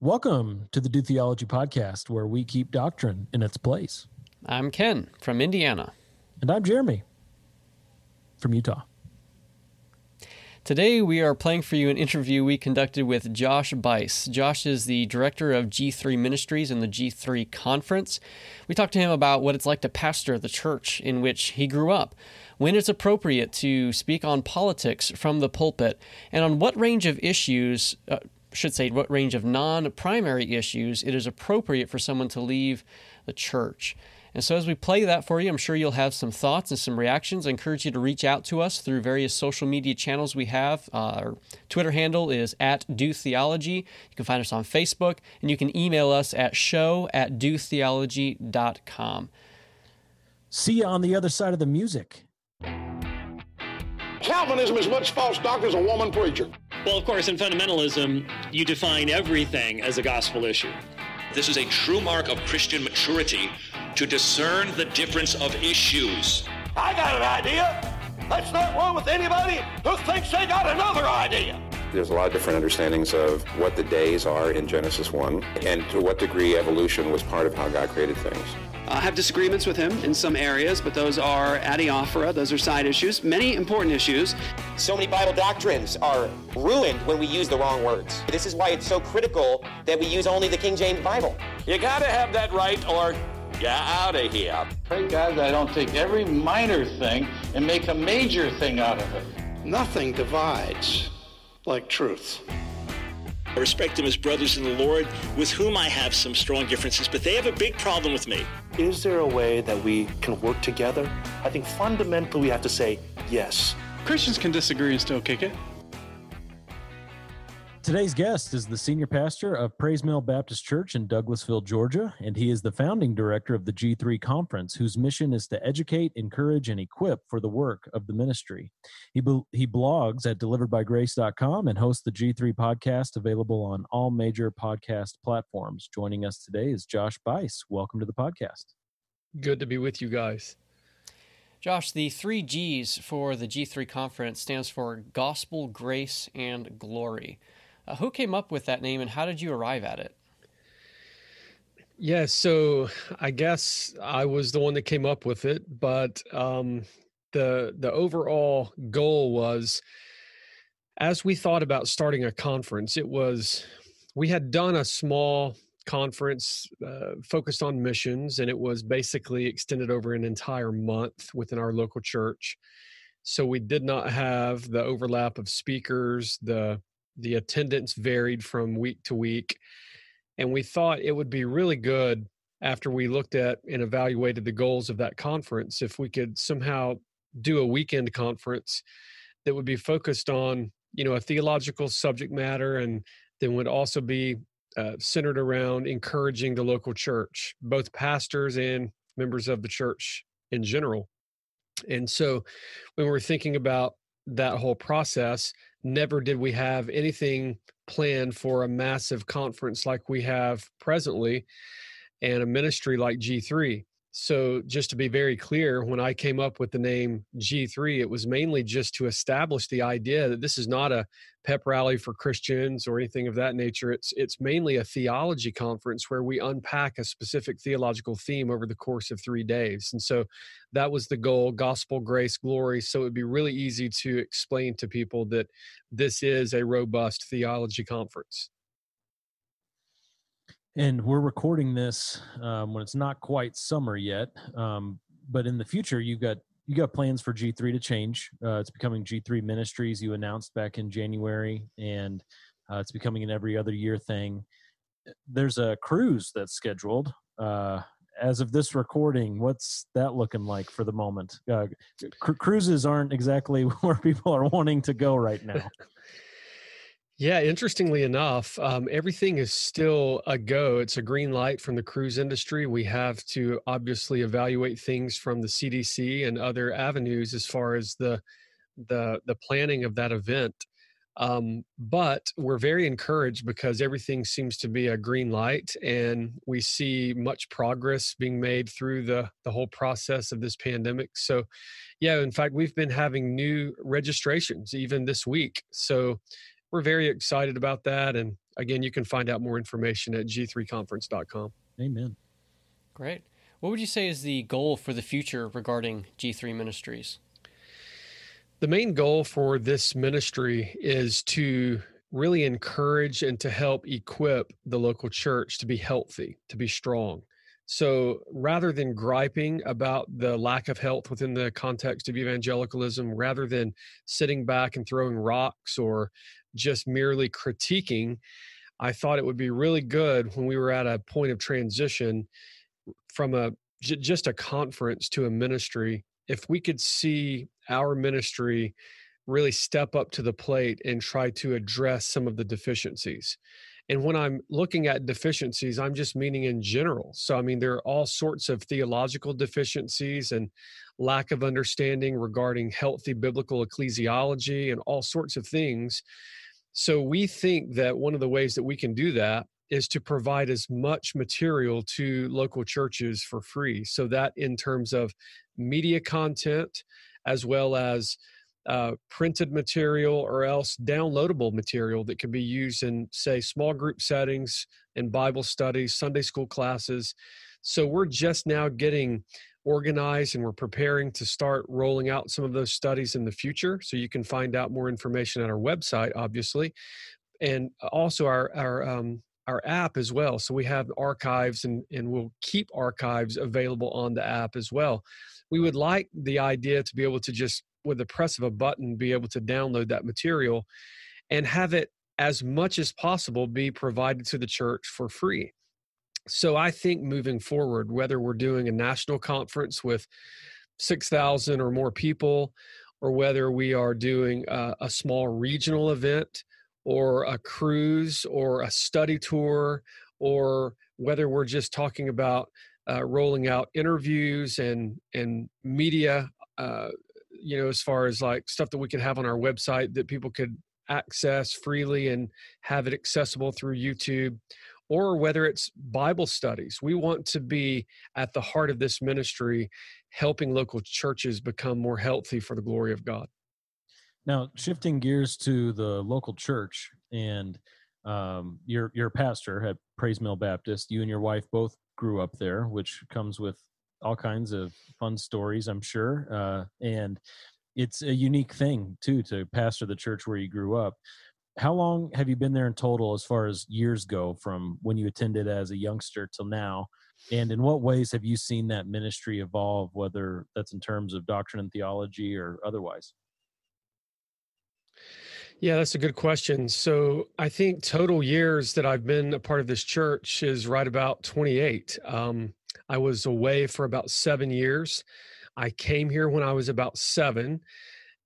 Welcome to the Do Theology podcast, where we keep doctrine in its place. I'm Ken from Indiana. And I'm Jeremy from Utah. Today, we are playing for you an interview we conducted with Josh Buice. Josh is the director of G3 Ministries and the G3 Conference. We talked to him about what it's like to pastor the church in which he grew up, when it's appropriate to speak on politics from the pulpit, and on what range of issues, uh, should say, what range of non primary issues it is appropriate for someone to leave the church. And so, as we play that for you, I'm sure you'll have some thoughts and some reactions. I encourage you to reach out to us through various social media channels we have. Uh, our Twitter handle is at Do Theology. You can find us on Facebook, and you can email us at show at dotheology.com. See you on the other side of the music. Calvinism is much false doctrine as a woman preacher. Well, of course, in fundamentalism, you define everything as a gospel issue. This is a true mark of Christian maturity to discern the difference of issues. I got an idea. Let's not roll with anybody who thinks they got another idea. There's a lot of different understandings of what the days are in Genesis 1 and to what degree evolution was part of how God created things. I have disagreements with him in some areas, but those are adiaphora, those are side issues, many important issues. So many Bible doctrines are ruined when we use the wrong words. This is why it's so critical that we use only the King James Bible. You gotta have that right or get out of here. Pray God that I don't take every minor thing and make a major thing out of it. Nothing divides like truth. I respect them as brothers in the Lord, with whom I have some strong differences, but they have a big problem with me. Is there a way that we can work together? I think fundamentally we have to say yes. Christians can disagree and still kick it. Today's guest is the senior pastor of Pray's Mill Baptist Church in Douglasville, Georgia, and he is the founding director of the G3 Conference, whose mission is to educate, encourage, and equip for the work of the ministry. He, he blogs at deliveredbygrace.com and hosts the G3 podcast, available on all major podcast platforms. Joining us today is Josh Buice. Welcome to the podcast. Good to be with you guys. Josh, the three G's for the G3 conference stands for gospel, grace, and glory. Uh, who came up with that name and how did you arrive at it? Yeah, so I guess I was the one that came up with it, but um, the the overall goal was as we thought about starting a conference, it was we had done a small conference uh, focused on missions, and it was basically extended over an entire month within our local church. So we did not have the overlap of speakers, the the attendance varied from week to week. And we thought it would be really good after we looked at and evaluated the goals of that conference if we could somehow do a weekend conference that would be focused on you know a theological subject matter and then would also be uh, centered around encouraging the local church both pastors and members of the church in general and so when we're thinking about that whole process never did we have anything planned for a massive conference like we have presently and a ministry like G3. So, just to be very clear, when I came up with the name G3, it was mainly just to establish the idea that this is not a pep rally for Christians or anything of that nature. It's it's mainly a theology conference where we unpack a specific theological theme over the course of three days. And so that was the goal: gospel, grace, glory. So it'd be really easy to explain to people that this is a robust theology conference. And we're recording this um, when it's not quite summer yet, um, but in the future, you got you got plans for G3 to change. Uh, it's becoming G3 Ministries. You announced back in January, and uh, it's becoming an every other year thing. There's a cruise that's scheduled. Uh, as of this recording, what's that looking like for the moment? Uh, cr- cruises aren't exactly where people are wanting to go right now. Yeah, interestingly enough, um, everything is still a go. It's a green light from the cruise industry. We have to obviously evaluate things from the CDC and other avenues as far as the the the planning of that event. Um, but we're very encouraged because everything seems to be a green light, and we see much progress being made through the the whole process of this pandemic. So, yeah, in fact, we've been having new registrations even this week. So we're very excited about that and again, you can find out more information at g3conference.com. Amen. Great. What would you say is the goal for the future regarding G3 Ministries? The main goal for this ministry is to really encourage and to help equip the local church to be healthy, to be strong. So rather than griping about the lack of health within the context of evangelicalism, rather than sitting back and throwing rocks or just merely critiquing, I thought it would be really good when we were at a point of transition from a just a conference to a ministry if we could see our ministry really step up to the plate and try to address some of the deficiencies. And when I'm looking at deficiencies, I'm just meaning in general. So, I mean, there are all sorts of theological deficiencies and lack of understanding regarding healthy biblical ecclesiology and all sorts of things. So, we think that one of the ways that we can do that is to provide as much material to local churches for free. So, that in terms of media content, as well as uh, printed material or else downloadable material that can be used in, say, small group settings, in Bible studies, Sunday school classes. So we're just now getting organized and we're preparing to start rolling out some of those studies in the future. So you can find out more information at our website, obviously, and also our our um, our app as well. So we have archives and and we'll keep archives available on the app as well. We would like the idea to be able to just with the press of a button be able to download that material and have it as much as possible be provided to the church for free. So I think moving forward, whether we're doing a national conference with 6,000 or more people, or whether we are doing a, a, small regional event, or a cruise, or a study tour, or whether we're just talking about uh, rolling out interviews and and media uh, you know, as far as like stuff that we could have on our website that people could access freely and have it accessible through YouTube, or whether it's Bible studies. We want to be at the heart of this ministry, helping local churches become more healthy for the glory of God. Now, shifting gears to the local church, and um, you're, you're pastor at Pray's Mill Baptist. You and your wife both grew up there, which comes with all kinds of fun stories, I'm sure. Uh, and it's a unique thing too to pastor the church where you grew up. How long have you been there in total, as far as years go, from when you attended as a youngster till now? And in what ways have you seen that ministry evolve, whether that's in terms of doctrine and theology or otherwise? Yeah, that's a good question. So I think total years that I've been a part of this church is right about 28. Um, I was away for about seven years. I came here when I was about seven.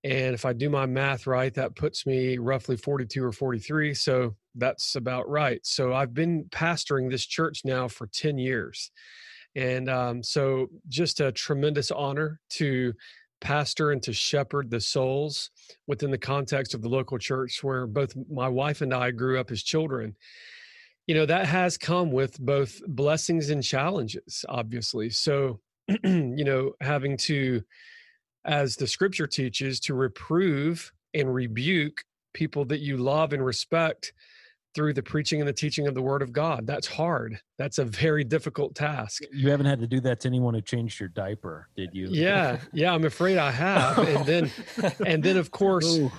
And if I do my math right, that puts me roughly 42 or 43. So that's about right. So I've been pastoring this church now for 10 years. And um, so just a tremendous honor to pastor and to shepherd the souls within the context of the local church where both my wife and I grew up as children you know that has come with both blessings and challenges obviously so you know having to as the scripture teaches to reprove and rebuke people that you love and respect through the preaching and the teaching of the word of god. That's hard. That's a very difficult task. You haven't had to do that to anyone who changed your diaper did you? Yeah. Yeah i'm afraid i have. And then and then of course Ooh.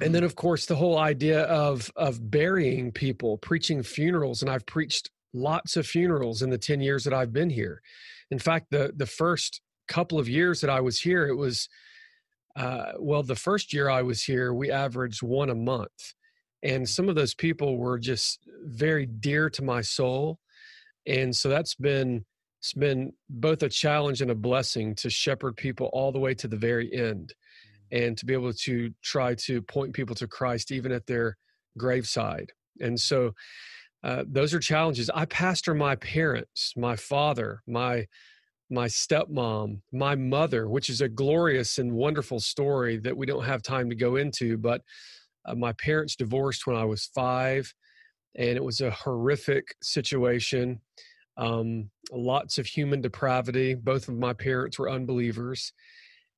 and then of course the whole idea of of burying people preaching funerals and i've preached lots of funerals in the 10 years that i've been here. In fact the the first couple of years that i was here it was uh, well the first year i was here we averaged one a month and some of those people were just very dear to my soul and so that's been it's been both a challenge and a blessing to shepherd people all the way to the very end and to be able to try to point people to Christ even at their graveside. And so uh, those are challenges. I pastor my parents, my father, my my stepmom, my mother, which is a glorious and wonderful story that we don't have time to go into. But uh, my parents divorced when I was five, and it was a horrific situation. Um, lots of human depravity. Both of my parents were unbelievers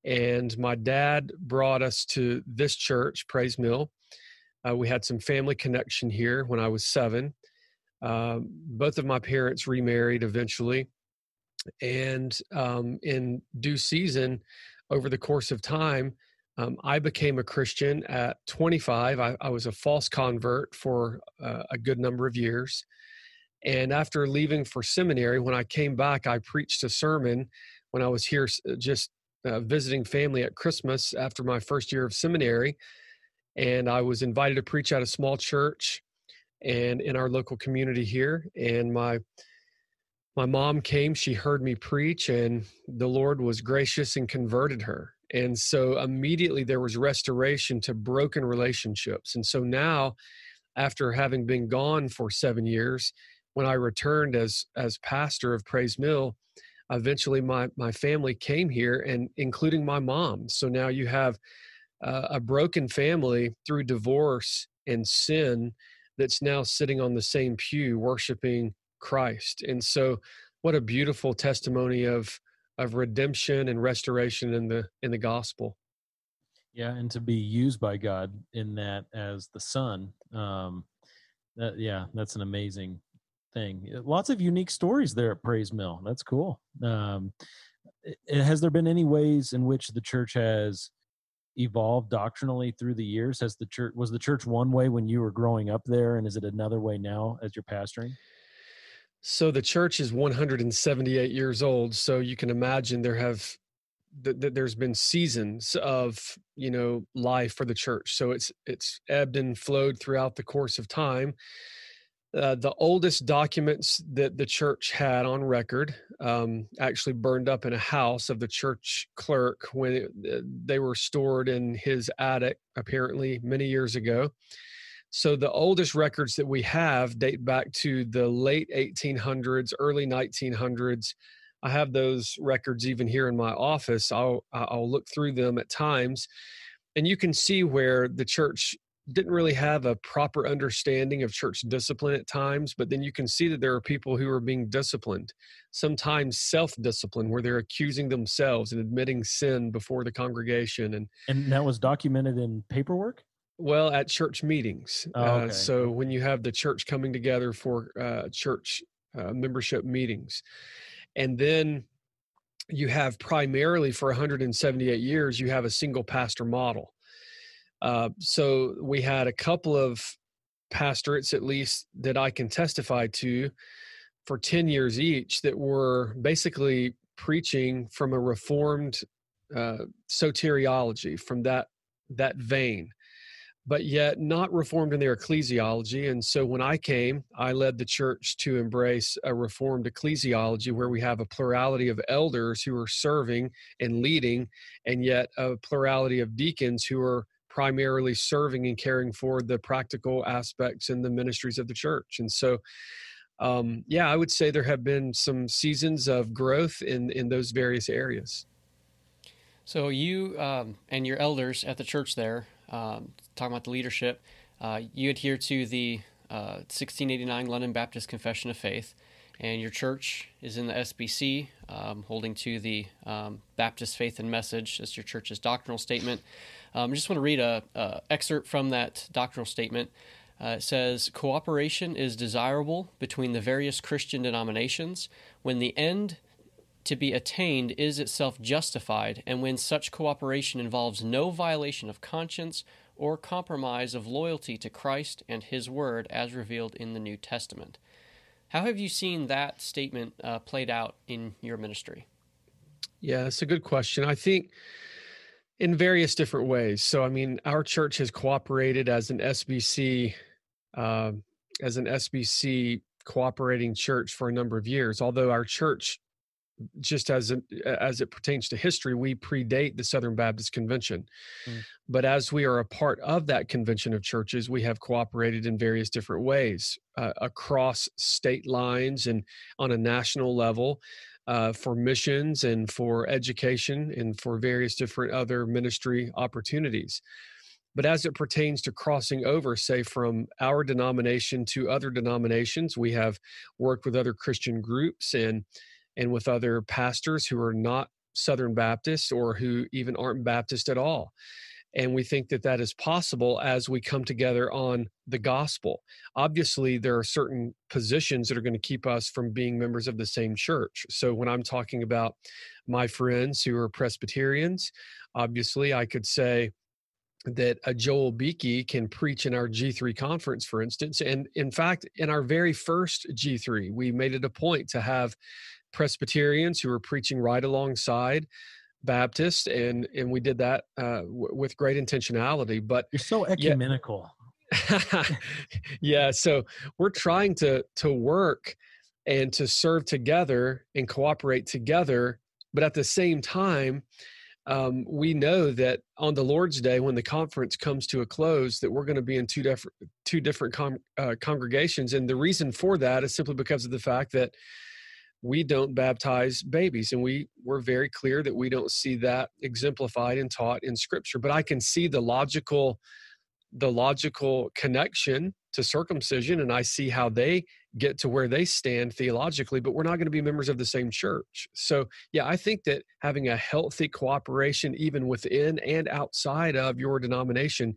and my dad brought us to this church, Pray's Mill, Uh, we had some family connection here when I was seven. Um, both of my parents remarried eventually. And um, in due season, over the course of time, um, I became a Christian at 25. I, I was a false convert for uh, a good number of years. And after leaving for seminary, when I came back, I preached a sermon when I was here uh, just uh, visiting family at Christmas after my first year of seminary. And I was invited to preach at a small church and in our local community here. And my my mom came, she heard me preach, and the Lord was gracious and converted her. And so immediately there was restoration to broken relationships. And so now, after having been gone for seven years, when I returned as as pastor of Pray's Mill, eventually my my family came here, and including my mom. So now you have uh, a broken family through divorce and sin that's now sitting on the same pew worshiping Christ. And so what a beautiful testimony of of redemption and restoration in the in the gospel. Yeah, and to be used by God in that as the son. Um that, yeah, that's an amazing thing. Lots of unique stories there at Pray's Mill. That's cool. Um has there been any ways in which the church has evolved doctrinally through the years? Has the church was the church one way when you were growing up there, and is it another way now as you're pastoring? So the church is 178 years old. So you can imagine there have that th- there's been seasons of you know life for the church. So it's it's ebbed and flowed throughout the course of time. Uh, the oldest documents that the church had on record um, actually burned up in a house of the church clerk when it, they were stored in his attic, apparently many years ago. So the oldest records that we have date back to the late 1800s, early 1900s. I have those records even here in my office. I'll I'll look through them at times, and you can see where the church didn't really have a proper understanding of church discipline at times, but then you can see that there are people who are being disciplined, sometimes self-discipline, where they're accusing themselves and admitting sin before the congregation. And and that was documented in paperwork. Well, at church meetings. Oh, okay. uh, so when you have the church coming together for uh, church uh, membership meetings, and then you have primarily for 178 years, you have a single pastor model. Uh, so we had a couple of pastorates, at least that I can testify to, for 10 years each, that were basically preaching from a reformed uh, soteriology, from that that vein but yet not reformed in their ecclesiology. And so when I came, I led the church to embrace a reformed ecclesiology where we have a plurality of elders who are serving and leading, and yet a plurality of deacons who are primarily serving and caring for the practical aspects and the ministries of the church. And so, um, yeah, I would say there have been some seasons of growth in in those various areas. So you um, and your elders at the church there um, talking about the leadership, uh, you adhere to the uh, 1689 London Baptist Confession of Faith, and your church is in the SBC, um, holding to the um, Baptist Faith and Message. as your church's doctrinal statement. Um, I just want to read a, excerpt from that doctrinal statement. Uh, it says, Cooperation is desirable between the various Christian denominations when the end to be attained is itself justified, and when such cooperation involves no violation of conscience or compromise of loyalty to Christ and His Word as revealed in the New Testament. How have you seen that statement uh, played out in your ministry? Yeah, it's a good question. I think in various different ways. So, I mean, our church has cooperated as an SBC, uh, as an SBC cooperating church for a number of years. Although our church just as it, as it pertains to history, we predate the Southern Baptist Convention. Mm. But as we are a part of that convention of churches, we have cooperated in various different ways uh, across state lines and on a national level uh, for missions and for education and for various different other ministry opportunities. But as it pertains to crossing over, say, from our denomination to other denominations, we have worked with other Christian groups and and with other pastors who are not Southern Baptists or who even aren't Baptist at all. And we think that that is possible as we come together on the gospel. Obviously, there are certain positions that are going to keep us from being members of the same church. So when I'm talking about my friends who are Presbyterians, obviously I could say, that a Joel Beeke can preach in our G3 conference, for instance. And in fact, in our very first G3, we made it a point to have Presbyterians who were preaching right alongside Baptist, and and we did that uh, w- with great intentionality. But you're so ecumenical. Yeah, yeah, so we're trying to to work and to serve together and cooperate together, but at the same time, um, we know that on the Lord's Day, when the conference comes to a close, that we're going to be in two different two different com- uh, congregations, and the reason for that is simply because of the fact that we don't baptize babies and we we're very clear that we don't see that exemplified and taught in scripture but i can see the logical the logical connection to circumcision and i see how they get to where they stand theologically but we're not going to be members of the same church. So yeah i think that having a healthy cooperation even within and outside of your denomination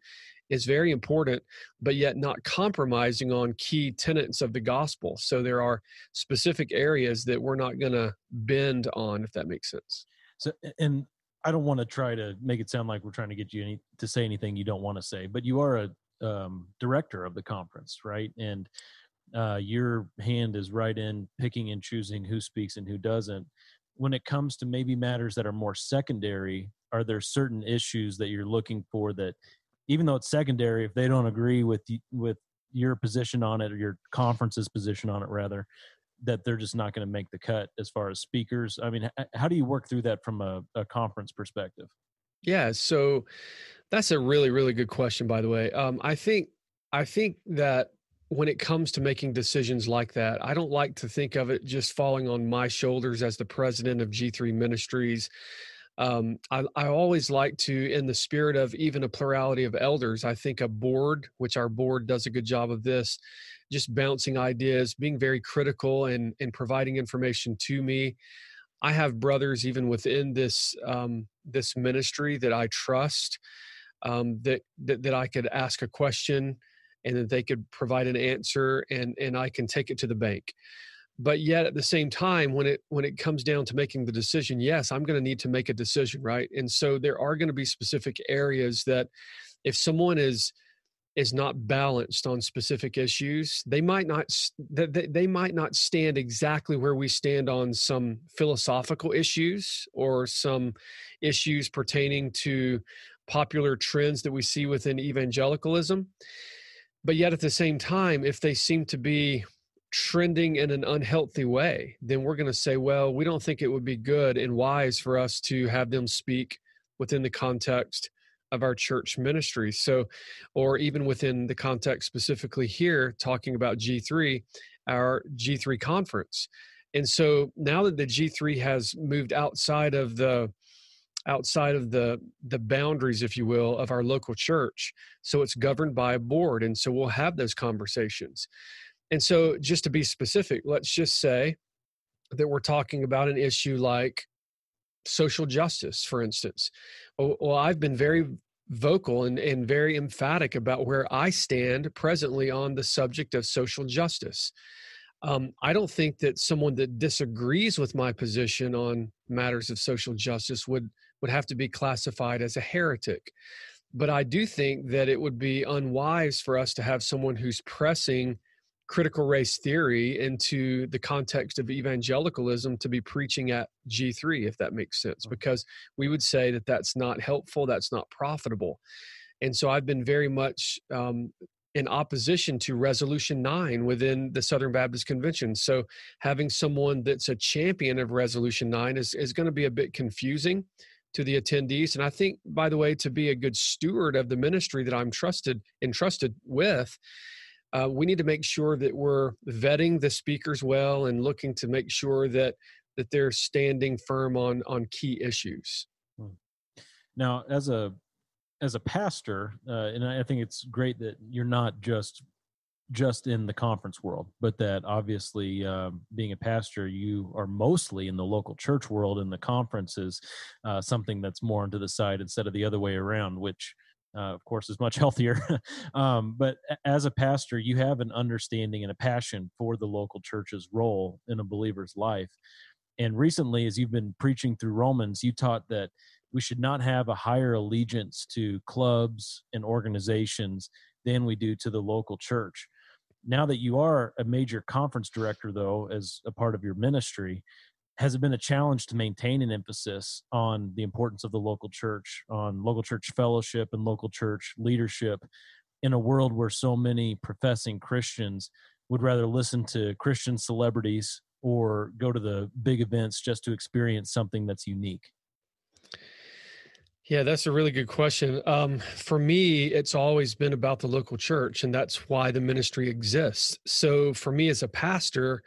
is very important, but yet not compromising on key tenets of the gospel. So there are specific areas that we're not going to bend on, if that makes sense. So, and I don't want to try to make it sound like we're trying to get you any, to say anything you don't want to say, but you are a um, director of the conference, right? And uh, your hand is right in picking and choosing who speaks and who doesn't. When it comes to maybe matters that are more secondary, are there certain issues that you're looking for that even though it's secondary, if they don't agree with with your position on it or your conference's position on it, rather, that they're just not going to make the cut as far as speakers. I mean, how do you work through that from a, a conference perspective? Yeah, so that's a really really good question. By the way, um, I think I think that when it comes to making decisions like that, I don't like to think of it just falling on my shoulders as the president of G3 Ministries um, I, I, always like to, in the spirit of even a plurality of elders, I think a board, which our board does a good job of this, just bouncing ideas, being very critical and, and providing information to me. I have brothers even within this um, this ministry that I trust um, that, that that I could ask a question and that they could provide an answer and and I can take it to the bank but yet at the same time when it when it comes down to making the decision yes i'm going to need to make a decision right? And so there are going to be specific areas that if someone is is not balanced on specific issues they might not they, they might not stand exactly where we stand on some philosophical issues or some issues pertaining to popular trends that we see within evangelicalism. But yet at the same time if they seem to be trending in an unhealthy way, then we're going to say, well, we don't think it would be good and wise for us to have them speak within the context of our church ministry. So, or even within the context specifically here, talking about G3, our G3 conference. And so now that the G3 has moved outside of the outside of the the boundaries if you will of our local church so it's governed by a board and so we'll have those conversations and so, just to be specific, let's just say that we're talking about an issue like social justice, for instance. Well, I've been very vocal and, and very emphatic about where I stand presently on the subject of social justice. Um, I don't think that someone that disagrees with my position on matters of social justice would would have to be classified as a heretic. But I do think that it would be unwise for us to have someone who's pressing critical race theory into the context of evangelicalism to be preaching at G3, if that makes sense, because we would say that that's not helpful, that's not profitable. And so I've been very much um, in opposition to Resolution 9 within the Southern Baptist Convention. So having someone that's a champion of Resolution 9 is, is going to be a bit confusing to the attendees. And I think, by the way, to be a good steward of the ministry that I'm trusted entrusted with, uh, we need to make sure that we're vetting the speakers well and looking to make sure that that they're standing firm on on key issues. Hmm. Now, as a as a pastor, uh, and I think it's great that you're not just just in the conference world, but that obviously um, being a pastor, you are mostly in the local church world, and the conference is uh, something that's more into the side instead of the other way around, which uh, of course, is much healthier. um, but as a pastor, you have an understanding and a passion for the local church's role in a believer's life. And recently, as you've been preaching through Romans, you taught that we should not have a higher allegiance to clubs and organizations than we do to the local church. Now that you are a major conference director, though, as a part of your ministry, has it been a challenge to maintain an emphasis on the importance of the local church, on local church fellowship and local church leadership in a world where so many professing Christians would rather listen to Christian celebrities or go to the big events just to experience something that's unique? Yeah, that's a really good question. Um, for me, it's always been about the local church, and that's why the ministry exists. So, for me as a pastor,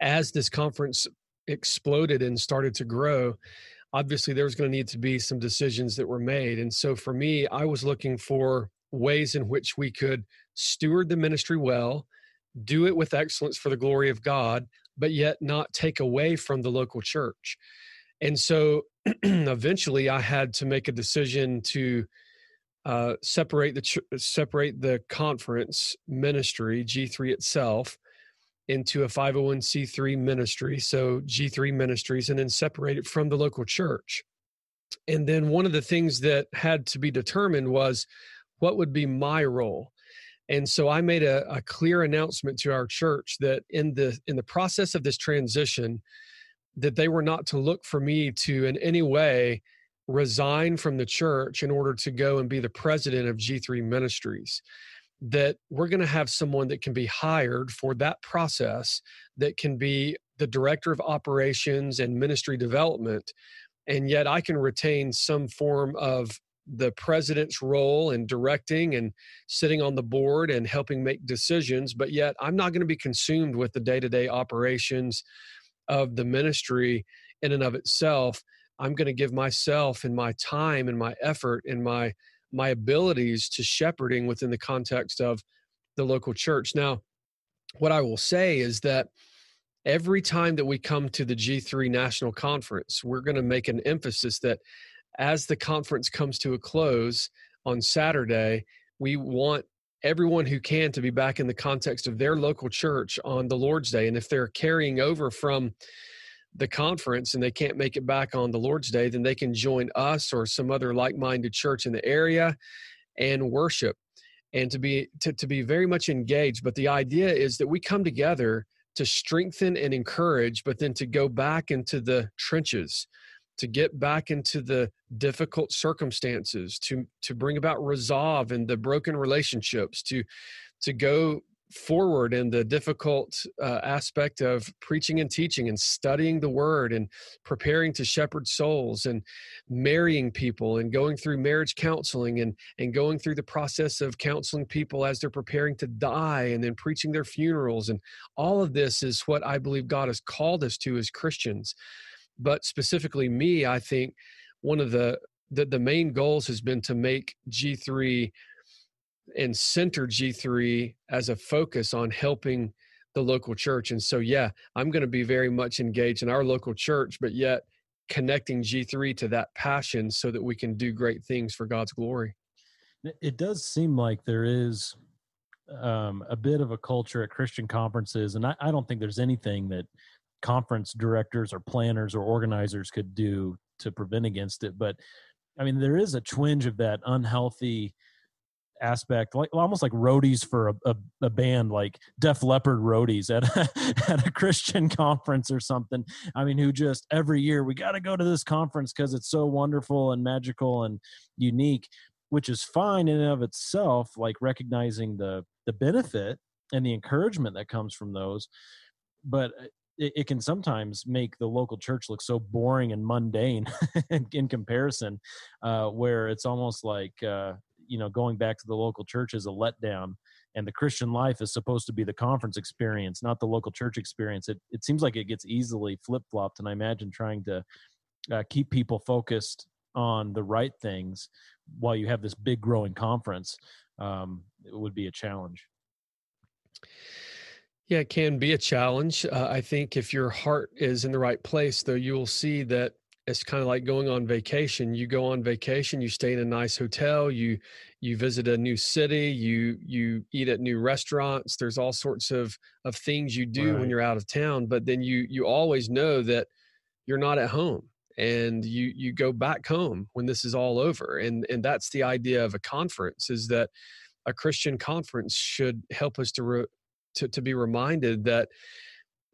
as this conference exploded and started to grow, obviously there was going to need to be some decisions that were made. And so, for me, I was looking for ways in which we could steward the ministry well, do it with excellence for the glory of God, but yet not take away from the local church. And so eventually I had to make a decision to uh, separate the separate the conference ministry G3 itself into a 501c3 ministry, so G3 ministries, and then separate it from the local church. And then one of the things that had to be determined was what would be my role. And so I made a, a clear announcement to our church that in the in the process of this transition, that they were not to look for me to in any way resign from the church in order to go and be the president of G3 Ministries. That we're going to have someone that can be hired for that process, that can be the director of operations and ministry development. And yet I can retain some form of the president's role in directing and sitting on the board and helping make decisions, but yet I'm not going to be consumed with the day to day operations of the ministry in and of itself. I'm going to give myself and my time and my effort and my my abilities to shepherding within the context of the local church. Now, what I will say is that every time that we come to the G3 National Conference, we're going to make an emphasis that as the conference comes to a close on Saturday, we want everyone who can to be back in the context of their local church on the Lord's Day. And if they're carrying over from the conference and they can't make it back on the Lord's Day, then they can join us or some other like minded church in the area and worship and to be to, to be very much engaged. But the idea is that we come together to strengthen and encourage but then to go back into the trenches to get back into the difficult circumstances to to bring about resolve in the broken relationships to to go forward in the difficult uh, aspect of preaching and teaching and studying the word and preparing to shepherd souls and marrying people and going through marriage counseling and and going through the process of counseling people as they're preparing to die and then preaching their funerals and all of this is what I believe God has called us to as Christians. But specifically me i think one of the the, the main goals has been to make g3 and center g3 as a focus on helping the local church and so yeah i'm going to be very much engaged in our local church but yet connecting g3 to that passion so that we can do great things for god's glory it does seem like there is um, a bit of a culture at christian conferences and I, I don't think there's anything that conference directors or planners or organizers could do to prevent against it. But I mean, there is a twinge of that unhealthy aspect, like almost like roadies for a, a, a band, like Def Leppard roadies at a, at a Christian conference or something. I mean, who just every year we got to go to this conference because it's so wonderful and magical and unique, which is fine in and of itself. Like recognizing the the benefit and the encouragement that comes from those, but uh, it, can sometimes make the local church look so boring and mundane in, in, comparison, uh, where it's almost like uh, you know going back to the local church is a letdown, and the Christian life is supposed to be the conference experience, not the local church experience. It it seems like it gets easily flip flopped, and I imagine trying to uh, keep people focused on the right things while you have this big growing conference um, it would be a challenge. Yeah, it can be a challenge. Uh, I think if your heart is in the right place, though, you will see that it's kind of like going on vacation. You go on vacation you stay in a nice hotel you you visit a new city you you eat at new restaurants. There's all sorts of of things you do right. when you're out of town but then you you always know that you're not at home and you you go back home when this is all over. And and that's the idea of a conference is that a christian conference should help us to re, to, to be reminded that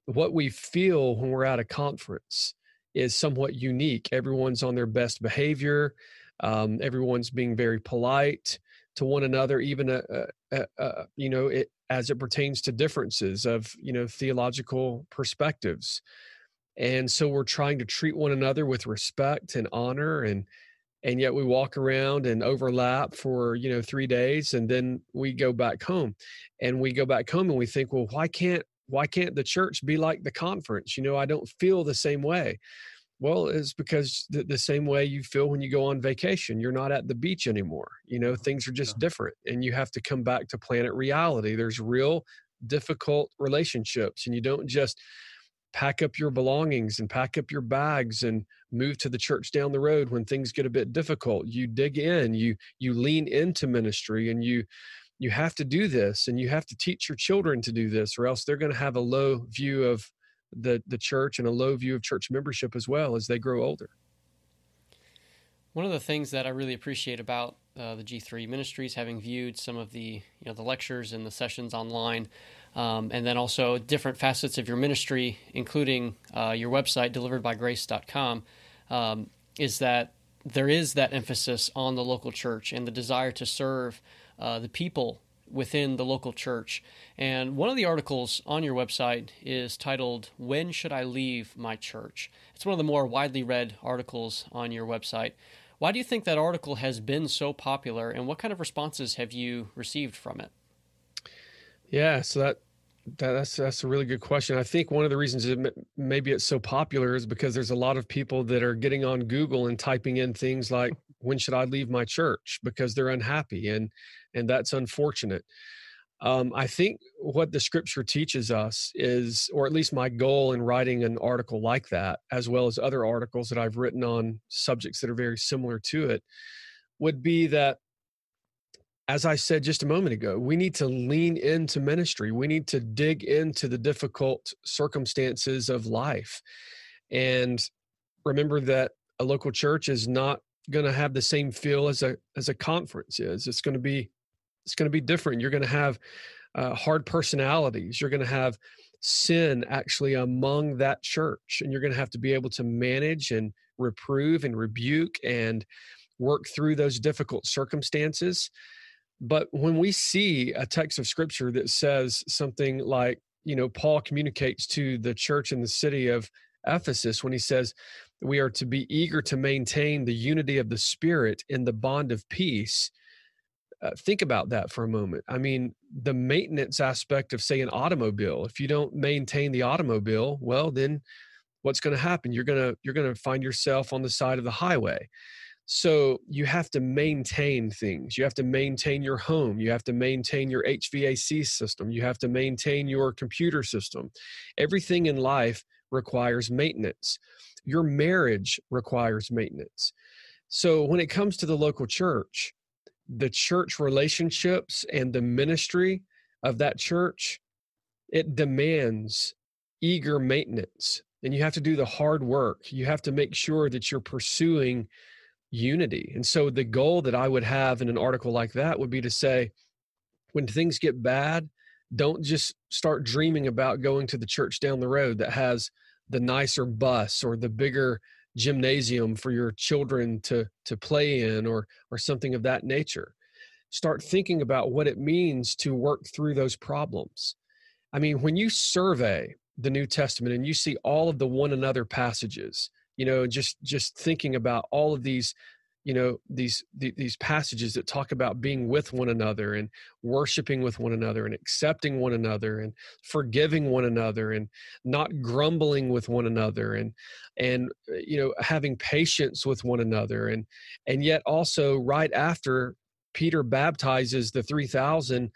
what we feel when we're at a conference is somewhat unique. Everyone's on their best behavior um, everyone's being very polite to one another even a, a, a, you know it as it pertains to differences of you know theological perspectives. And so we're trying to treat one another with respect and honor and and yet we walk around and overlap for you know 3 days and then we go back home. And we go back home and we think well why can't why can't the church be like the conference? You know i don't feel the same way. Well it's because the, the same way you feel when you go on vacation. You're not at the beach anymore. You know oh, things are just different and you have to come back to planet reality. There's real difficult relationships and you don't just pack up your belongings and pack up your bags and move to the church down the road when things get a bit difficult. You dig in you you lean into ministry and you you have to do this and you have to teach your children to do this or else they're going to have a low view of the the church and a low view of church membership as well as they grow older. One of the things that I really appreciate about uh, the G3 ministries, having viewed some of the you know the lectures and the sessions online, um, and then also different facets of your ministry, including uh, your website, deliveredbygrace.com, um, is that there is that emphasis on the local church and the desire to serve uh, the people within the local church. And one of the articles on your website is titled, When Should I Leave My Church? It's one of the more widely read articles on your website. Why do you think that article has been so popular, and what kind of responses have you received from it? Yeah, so that, that that's that's a really good question. I think one of the reasons it, maybe it's so popular is because there's a lot of people that are getting on Google and typing in things like "When should I leave my church?" because they're unhappy, and and that's unfortunate. Um, I think what the scripture teaches us is, or at least my goal in writing an article like that, as well as other articles that I've written on subjects that are very similar to it, would be that as I said just a moment ago, we need to lean into ministry. We need to dig into the difficult circumstances of life. And remember that a local church is not going to have the same feel as a as a conference is. It's going to be it's going to be different. You're going to have uh, hard personalities. You're going to have sin actually among that church, and you're going to have to be able to manage and reprove and rebuke and work through those difficult circumstances but when we see a text of scripture that says something like, you know, Paul communicates to the church in the city of Ephesus when he says, we are to be eager to maintain the unity of the spirit in the bond of peace. Uh, think about that for a moment. I mean, the maintenance aspect of, say, an automobile. If you don't maintain the automobile, well, then what's going to happen? You're gonna you're gonna find yourself on the side of the highway. So you have to maintain things. You have to maintain your home. You have to maintain your HVAC system. You have to maintain your computer system. Everything in life requires maintenance. Your marriage requires maintenance. So when it comes to the local church, the church relationships and the ministry of that church, it demands eager maintenance. And you have to do the hard work. You have to make sure that you're pursuing unity. And so the goal that I would have in an article like that would be to say, when things get bad, don't just start dreaming about going to the church down the road that has the nicer bus or the bigger gymnasium for your children to to play in or or something of that nature. Start thinking about what it means to work through those problems. I mean when you survey the new testament and you see all of the one another passages you know just just thinking about all of these you know these these passages that talk about being with one another and worshiping with one another and accepting one another and forgiving one another and not grumbling with one another and and uh, you know having patience with one another and and yet also right after peter baptizes the 3000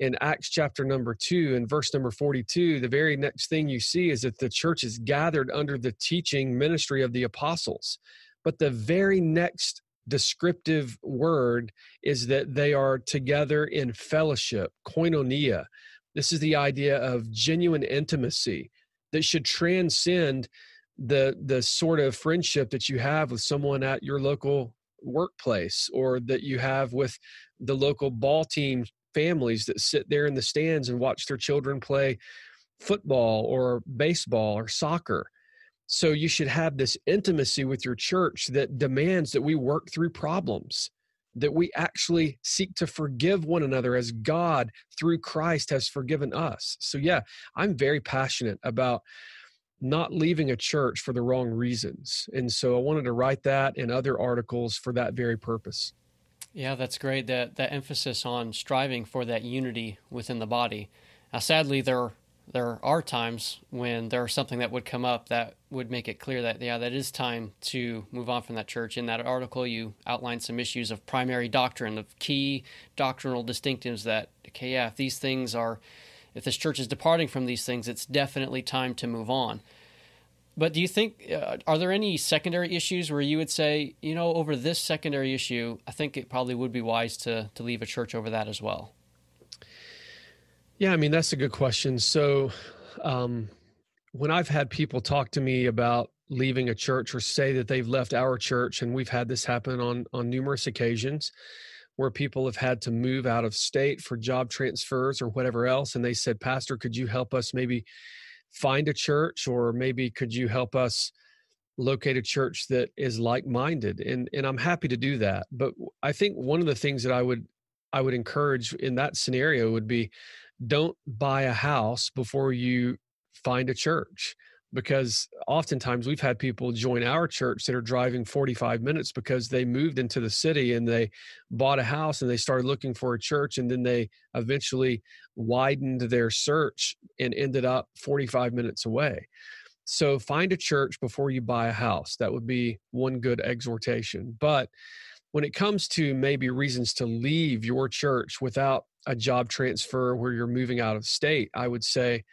in Acts chapter number two and verse number 42, the very next thing you see is that the church is gathered under the teaching ministry of the apostles. But the very next descriptive word is that they are together in fellowship, koinonia. This is the idea of genuine intimacy that should transcend the the sort of friendship that you have with someone at your local workplace or that you have with the local ball team families that sit there in the stands and watch their children play football or baseball or soccer. So you should have this intimacy with your church that demands that we work through problems, that we actually seek to forgive one another as God through Christ has forgiven us. So, yeah, I'm very passionate about not leaving a church for the wrong reasons. And so I wanted to write that and other articles for that very purpose. Yeah, that's great. That that emphasis on striving for that unity within the body. Now, sadly, there there are times when there's something that would come up that would make it clear that yeah, that is time to move on from that church. In that article, you outlined some issues of primary doctrine, of key doctrinal distinctives. That okay, yeah, if these things are, if this church is departing from these things, it's definitely time to move on. But do you think uh, are there any secondary issues where you would say, you know, over this secondary issue, I think it probably would be wise to to leave a church over that as well? Yeah, I mean that's a good question. So, um, when I've had people talk to me about leaving a church or say that they've left our church, and we've had this happen on on numerous occasions, where people have had to move out of state for job transfers or whatever else, and they said, "Pastor, could you help us maybe?" find a church or maybe could you help us locate a church that is like-minded and and I'm happy to do that but I think one of the things that I would I would encourage in that scenario would be don't buy a house before you find a church because oftentimes we've had people join our church that are driving 45 minutes because they moved into the city and they bought a house and they started looking for a church and then they eventually widened their search and ended up 45 minutes away. So find a church before you buy a house. That would be one good exhortation. But when it comes to maybe reasons to leave your church without a job transfer where you're moving out of state, I would say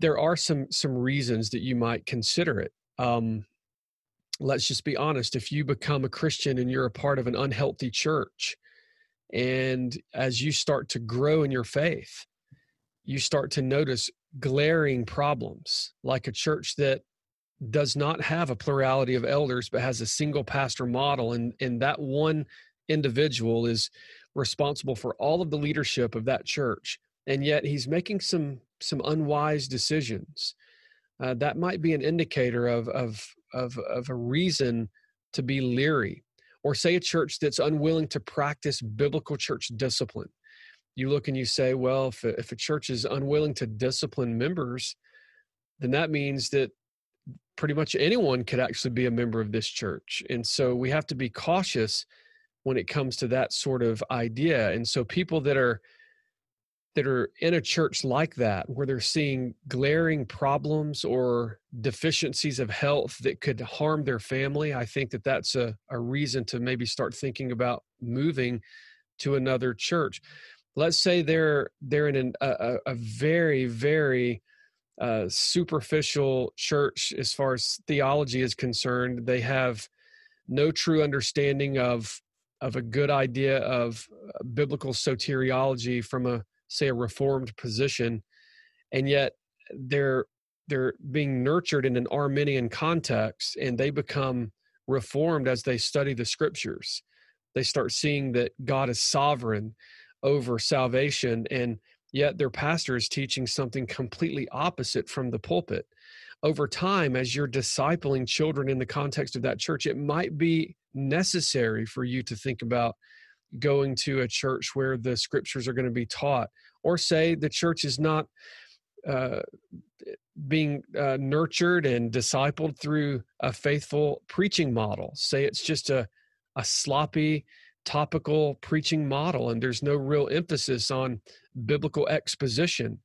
there are some some reasons that you might consider it. Um, let's just be honest. If you become a Christian and you're a part of an unhealthy church, and as you start to grow in your faith, you start to notice glaring problems, like a church that does not have a plurality of elders but has a single pastor model, and and that one individual is responsible for all of the leadership of that church and yet he's making some some unwise decisions. Uh, that might be an indicator of of of of a reason to be leery or say a church that's unwilling to practice biblical church discipline. You look and you say well if a, if a church is unwilling to discipline members then that means that pretty much anyone could actually be a member of this church. And so we have to be cautious when it comes to that sort of idea and so people that are that are in a church like that where they're seeing glaring problems or deficiencies of health that could harm their family i think that that's a, a reason to maybe start thinking about moving to another church. Let's say they're they're in an, a, a very very uh, superficial church as far as theology is concerned. They have no true understanding of of a good idea of uh, biblical soteriology from a say a reformed position and yet they're they're being nurtured in an arminian context and they become reformed as they study the scriptures. They start seeing that god is sovereign over salvation and yet their pastor is teaching something completely opposite from the pulpit. Over time as you're discipling children in the context of that church it might be necessary for you to think about going to a church where the scriptures are going to be taught, or say the church is not uh, being uh, nurtured and discipled through a faithful preaching model. Say it's just a, a sloppy, topical preaching model, and there's no real emphasis on biblical exposition.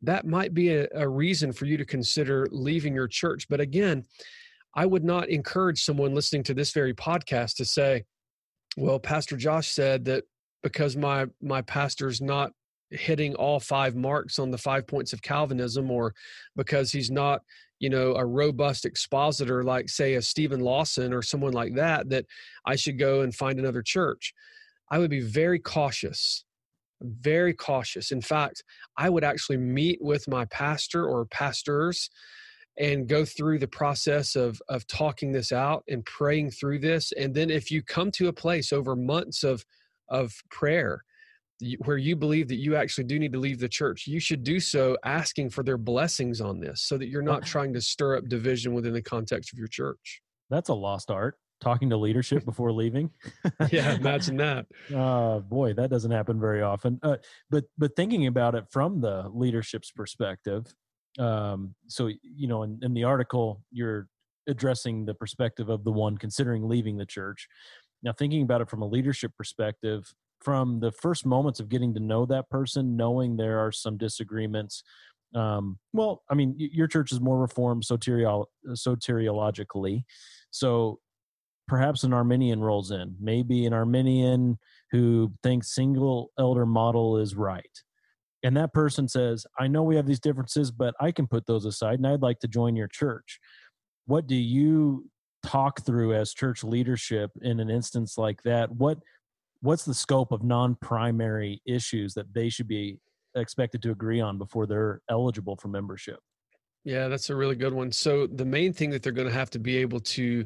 That might be a, a reason for you to consider leaving your church. But again, I would not encourage someone listening to this very podcast to say, well pastor josh said that because my my pastor's not hitting all five marks on the five points of Calvinism or because he's not, you know, a robust expositor like, say, a Steven Lawson or someone like that, that I should go and find another church. I would be very cautious, very cautious. In fact, I would actually meet with my pastor or pastors and go through the process of of talking this out and praying through this. And then if you come to a place over months of of prayer where you believe that you actually do need to leave the church you should do so asking for their blessings on this so that you're not trying to stir up division within the context of your church. That's a lost art talking to leadership before leaving. Yeah imagine that. Uh boy that doesn't happen very often. Uh, but but thinking about it from the leadership's perspective um, so you know in, in the article you're addressing the perspective of the one considering leaving the church. Now thinking about it from a leadership perspective from the first moments of getting to know that person knowing there are some disagreements um, well i mean your church is more reformed soteriol- soteriologically. So perhaps an arminian rolls in. Maybe an arminian who thinks single elder model is right and that person says, I know we have these differences, but I can put those aside and I'd like to join your church. What do you talk through as church leadership in an instance like that? What what's the scope of non-primary issues that they should be expected to agree on before they're eligible for membership? Yeah, that's a really good one. So the main thing that they're going to have to be able to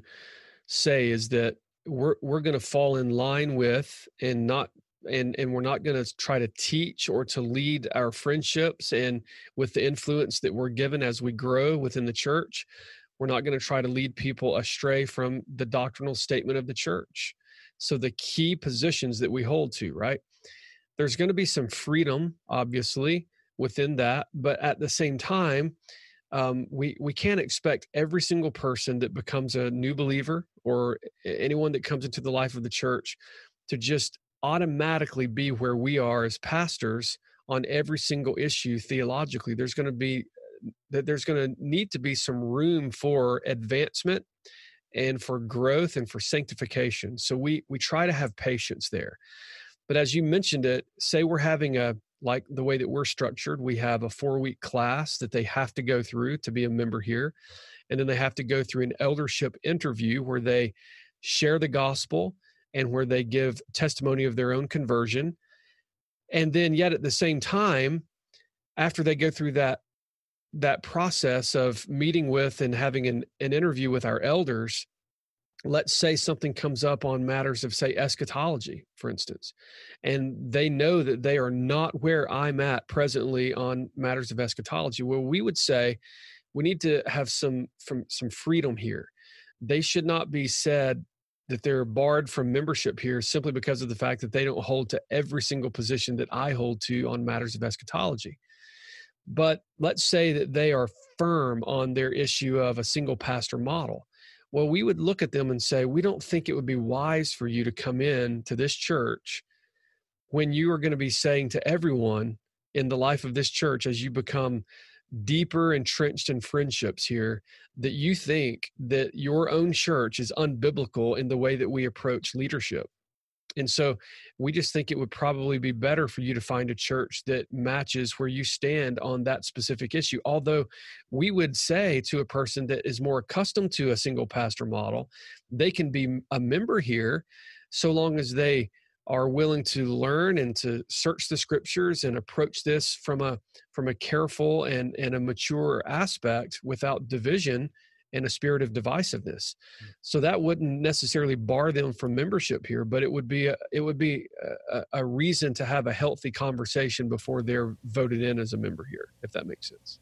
say is that we're we're going to fall in line with and not and and we're not going to try to teach or to lead our friendships and with the influence that we're given as we grow within the church we're not going to try to lead people astray from the doctrinal statement of the church. So the key positions that we hold to right? There's going to be some freedom obviously within that but at the same time um, we we can't expect every single person that becomes a new believer or anyone that comes into the life of the church to just automatically be where we are as pastors on every single issue theologically. There's going to be that there's going to need to be some room for advancement and for growth and for sanctification. So we we try to have patience there. But as you mentioned it say we're having a like the way that we're structured we have a four week class that they have to go through to be a member here. And then they have to go through an eldership interview where they share the gospel and where they give testimony of their own conversion. And then yet at the same time, after they go through that that process of meeting with and having an, an interview with our elders, let's say something comes up on matters of say eschatology for instance and they know that they are not where i'm at presently on matters of eschatology well we would say we need to have some from some freedom here they should not be said that they're barred from membership here simply because of the fact that they don't hold to every single position that I hold to on matters of eschatology. But let's say that they are firm on their issue of a single pastor model. Well, we would look at them and say, we don't think it would be wise for you to come in to this church when you are going to be saying to everyone in the life of this church as you become deeper entrenched in friendships here that you think that your own church is unbiblical in the way that we approach leadership. And so we just think it would probably be better for you to find a church that matches where you stand on that specific issue. Although we would say to a person that is more accustomed to a single pastor model, they can be a member here so long as they are willing to learn and to search the scriptures and approach this from a from a careful and and a mature aspect without division and a spirit of divisiveness hmm. so that wouldn't necessarily bar them from membership here but it would be a, it would be a, a reason to have a healthy conversation before they're voted in as a member here if that makes sense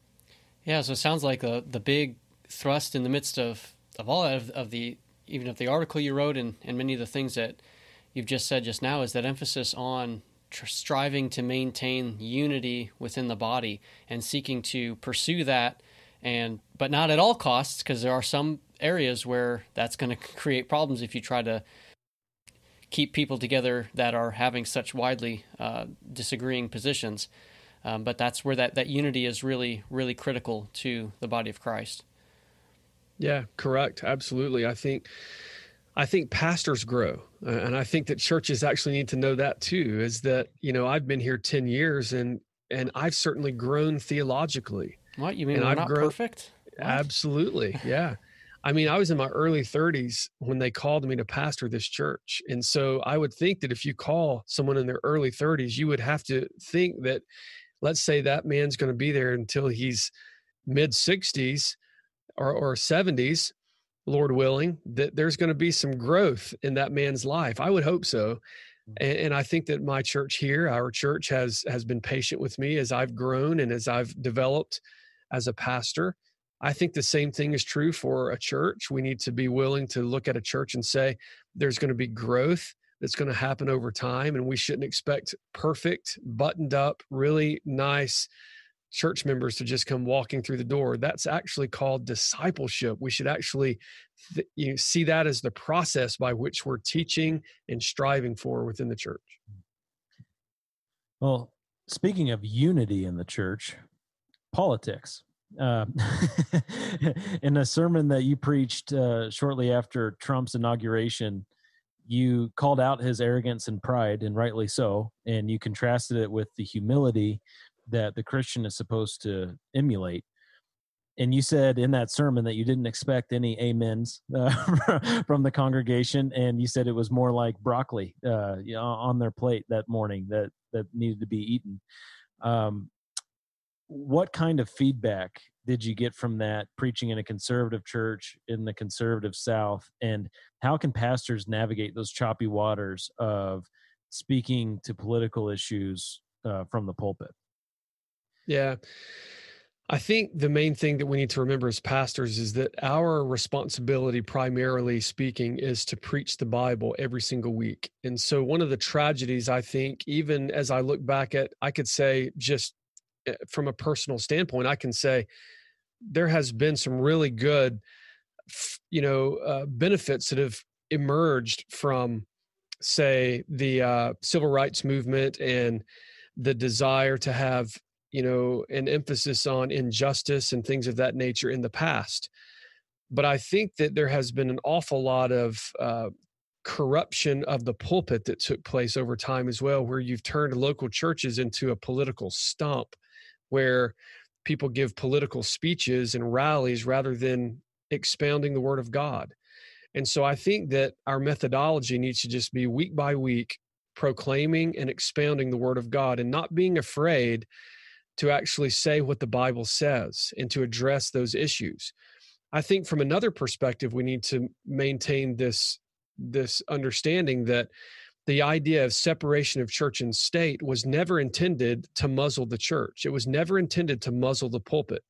yeah so it sounds like the the big thrust in the midst of of all of, of the even of the article you wrote and and many of the things that you've just said just now is that emphasis on tr- striving to maintain unity within the body and seeking to pursue that and but not at all costs because there are some areas where that's going to create problems if you try to keep people together that are having such widely uh, disagreeing positions. Um, but that's where that, that unity is really really critical to the body of christ. Yeah correct. Absolutely. I think I think pastors grow. Uh, and I think that churches actually need to know that too is that, you know, I've been here 10 years and and I've certainly grown theologically. What you mean? And I've not grown- perfect. What? Absolutely. Yeah. I mean, I was in my early 30s when they called me to pastor this church. And so I would think that if you call someone in their early 30s, you would have to think that, let's say that man's going to be there until he's mid 60s or, or 70s, Lord willing, that there's going to be some growth in that man's life. I would hope so. Mm. And, and I think that my church here, our church, has has been patient with me as I've grown and as I've developed as a pastor. I think the same thing is true for a church. We need to be willing to look at a church and say there's going to be growth that's going to happen over time, and we shouldn't expect perfect, buttoned up, really nice church members to just come walking through the door. That's actually called discipleship. We should actually th- you know, see that as the process by which we're teaching and striving for within the church. Well, speaking of unity in the church, politics. Uh, in a sermon that you preached uh, shortly after Trump's inauguration, you called out his arrogance and pride, and rightly so, and you contrasted it with the humility that the Christian is supposed to emulate. And you said in that sermon that you didn't expect any amens uh, from the congregation, and you said it was more like broccoli uh, on their plate that morning that that needed to be eaten. Um, what kind of feedback did you get from that preaching in a conservative church in the conservative South, and how can pastors navigate those choppy waters of speaking to political issues uh, from the pulpit? Yeah. I think the main thing that we need to remember as pastors is that our responsibility, primarily speaking, is to preach the Bible every single week. And so, one of the tragedies, I think, even as I look back at, I could say, just eh, from a personal standpoint, I can say there has been some really good, you know, uh, benefits that have emerged from, say, the uh, civil rights movement and the desire to have you know, an emphasis on injustice and things of that nature in the past. But I think that there has been an awful lot of uh, corruption of the pulpit that took place over time as well, where you've turned local churches into a political stump where people give political speeches and rallies rather than expounding the word of God. And so I think that our methodology needs to just be week by week proclaiming and expounding the word of God and not being afraid to actually say what the Bible says and to address those issues. I think from another perspective, we need to maintain this this understanding that the idea of separation of church and state was never intended to muzzle the church. It was never intended to muzzle the pulpit.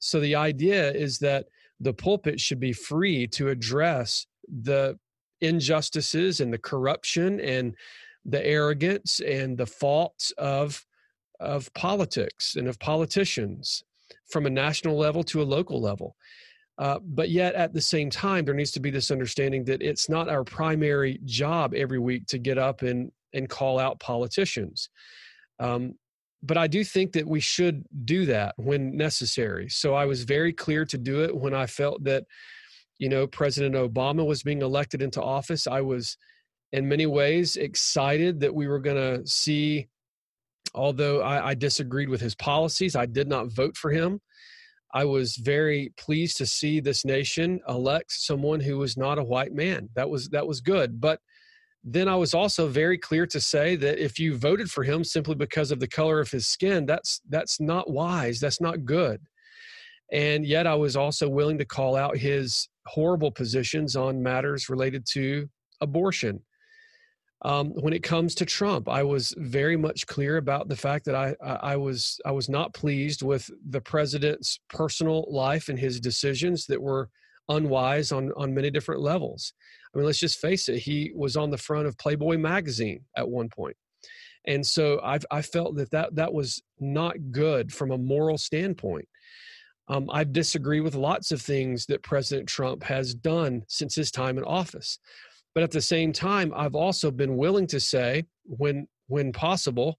So the idea is that the pulpit should be free to address the injustices and the corruption and the arrogance and the faults of of politics and of politicians from a national level to a local level. Uh, but yet, at the same time, there needs to be this understanding that it's not our primary job every week to get up and, and call out politicians. Um, but I do think that we should do that when necessary. So I was very clear to do it when I felt that, you know, President Obama was being elected into office. I was, in many ways, excited that we were going to see although I, I, disagreed with his policies, I did not vote for him. I was very pleased to see this nation elect someone who was not a white man. That was that was good. But then I was also very clear to say that if you voted for him simply because of the color of his skin, that's that's not wise. That's not good. And yet I was also willing to call out his horrible positions on matters related to abortion um, when it comes to Trump, I was very much clear about the fact that I, I was I was not pleased with the president's personal life and his decisions that were unwise on on many different levels. I mean, let's just face it. He was on the front of Playboy magazine at one point, and so I I felt that that that was not good from a moral standpoint. Um, I disagree with lots of things that President Trump has done since his time in office. But at the same time, I've also been willing to say, when when possible,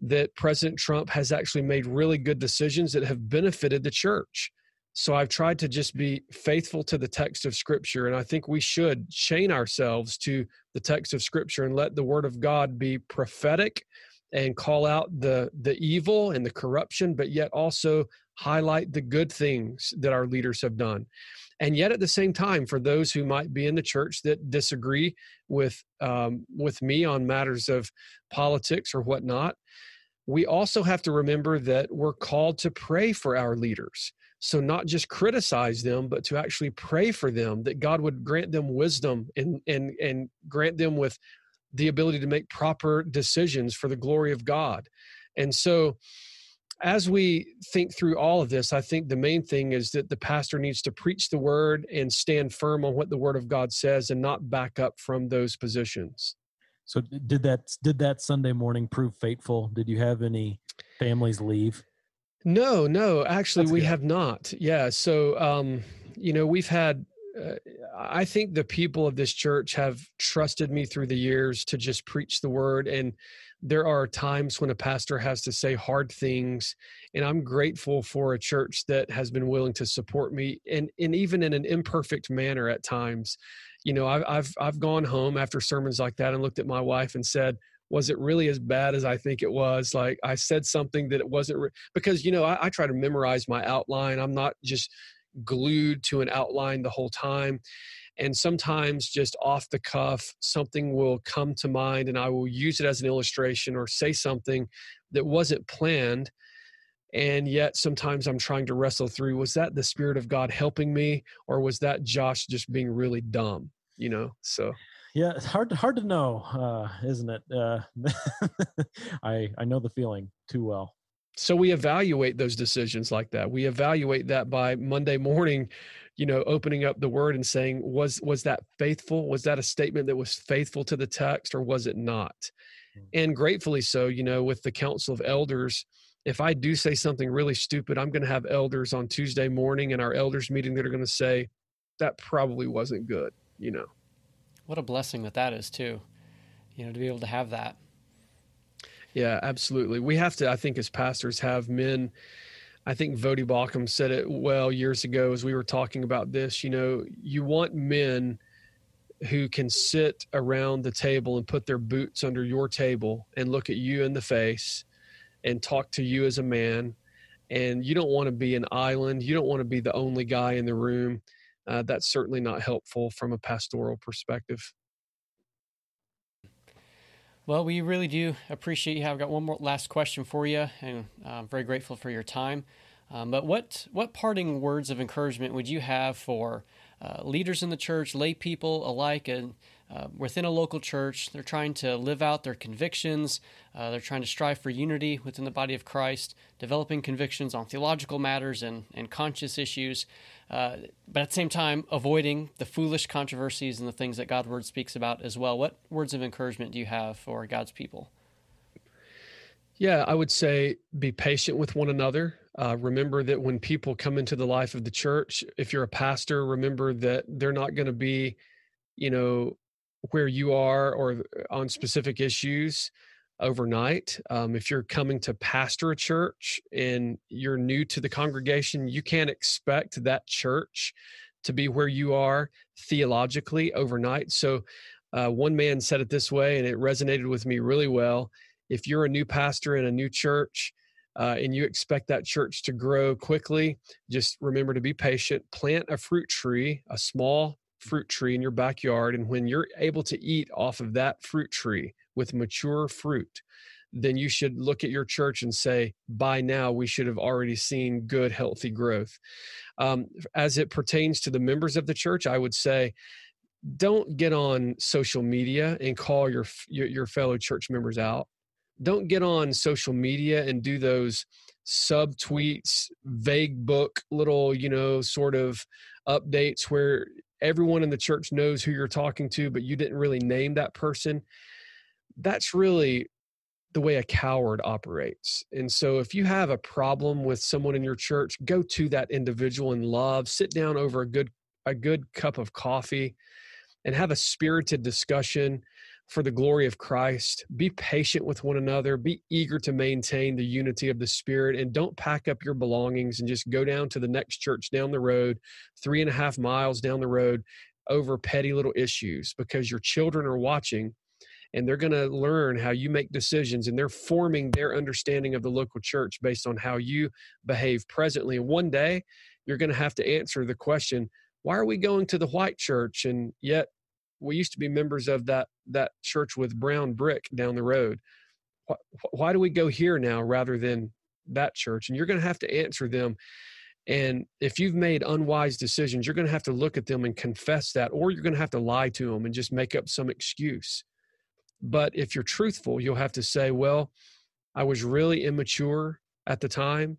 that President Trump has actually made really good decisions that have benefited the church. So I've tried to just be faithful to the text of Scripture. And I think we should chain ourselves to the text of Scripture and let the Word of God be prophetic and call out the the evil and the corruption but yet also highlight the good things that our leaders have done and yet at the same time for those who might be in the church that disagree with um, with me on matters of politics or whatnot we also have to remember that we're called to pray for our leaders so not just criticize them but to actually pray for them that god would grant them wisdom and and and grant them with the ability to make proper decisions for the glory of God. And so, as we think through all of this, I think the main thing is that the pastor needs to preach the word and stand firm on what the word of God says and not back up from those positions. So did that did that Sunday morning prove fateful? Did you have any families leave? No, no, actually That's we good. have not. Yeah, so um you know, we've had uh, I think the people of this church have trusted me through the years to just preach the word. And there are times when a pastor has to say hard things. And I'm grateful for a church that has been willing to support me and, and even in an imperfect manner at times. You know, I've, I've, I've gone home after sermons like that and looked at my wife and said, was it really as bad as I think it was? Like I said something that it wasn't re- because, you know, I, I try to memorize my outline. I'm not just glued to an outline the whole time. And sometimes, just off the cuff, something will come to mind and I will use it as an illustration or say something that wasn't planned. And yet, sometimes I'm trying to wrestle through was that the Spirit of God helping me, or was that Josh just being really dumb? You know, so yeah it's hard hard to know uh isn't it uh i i know the feeling too well so we evaluate those decisions like that we evaluate that by monday morning you know opening up the word and saying was was that faithful was that a statement that was faithful to the text or was it not mm. and gratefully so you know with the council of elders if i do say something really stupid i'm going to have elders on tuesday morning in our elders meeting that are going to say that probably wasn't good you know what a blessing that that is too you know to be able to have that yeah, absolutely. We have to, I think, as pastors, have men. I think Voddie Baucham said it well years ago as we were talking about this. You know, you want men who can sit around the table and put their boots under your table and look at you in the face and talk to you as a man. And you don't want to be an island. You don't want to be the only guy in the room. Uh, that's certainly not helpful from a pastoral perspective. Well, we really do appreciate you. I've got one more last question for you, and I'm very grateful for your time. Um, but what what parting words of encouragement would you have for uh, leaders in the church, lay people alike, and uh, within a local church? They're trying to live out their convictions. Uh, they're trying to strive for unity within the body of Christ, developing convictions on theological matters and and conscious issues. Uh, but at the same time, avoiding the foolish controversies and the things that God's word speaks about as well. What words of encouragement do you have for God's people? Yeah, I would say be patient with one another. Uh, remember that when people come into the life of the church, if you're a pastor, remember that they're not going to be, you know, where you are or on specific issues overnight. Um, if you're coming to pastor a church and you're new to the congregation, you can't expect that church to be where you are theologically overnight. So, uh, one man said it this way, and it resonated with me really well. If you're a new pastor in a new church, uh, and you expect that church to grow quickly, just remember to be patient. Plant a fruit tree, a small fruit tree in your backyard. And when you're able to eat off of that fruit tree, with mature fruit, then you should look at your church and say, by now we should have already seen good, healthy growth. Um, as it pertains to the members of the church, I would say, don't get on social media and call your, your, your fellow church members out. Don't get on social media and do those sub tweets, vague book, little, you know, sort of updates where everyone in the church knows who you're talking to, but you didn't really name that person that's really the way a coward operates. And so if you have a problem with someone in your church, go to that individual in love, sit down over a good a good cup of coffee and have a spirited discussion for the glory of Christ. Be patient with one another. Be eager to maintain the unity of the Spirit. And don't pack up your belongings and just go down to the next church down the road, three and a half miles down the road, over petty little issues because your children are watching and they're going to learn how you make decisions and they're forming their understanding of the local church based on how you behave presently. And one day you're going to have to answer the question why are we going to the white church and yet we used to be members of that that church with brown brick down the road. Why, why do we go here now rather than that church? And you're going to have to answer them. And if you've made unwise decisions you're going to have to look at them and confess that or you're going to have to lie to them and just make up some excuse. But if you're truthful you'll have to say well i was really immature at the time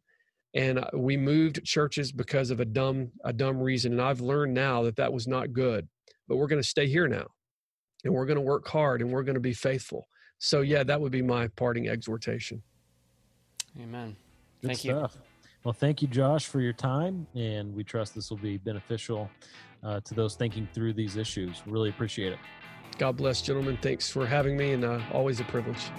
and uh, we moved churches because of a dumb a dumb reason and i've learned now that that was not good but we're going to stay here now and we're going to work hard and we're going to be faithful. So yeah that would be my parting exhortation. Amen. Good thank stuff. you well thank you josh for your time and we trust this will be beneficial uh, to those thinking through these issues. Really appreciate it. God bless gentlemen. Thanks for having me and uh, always a privilege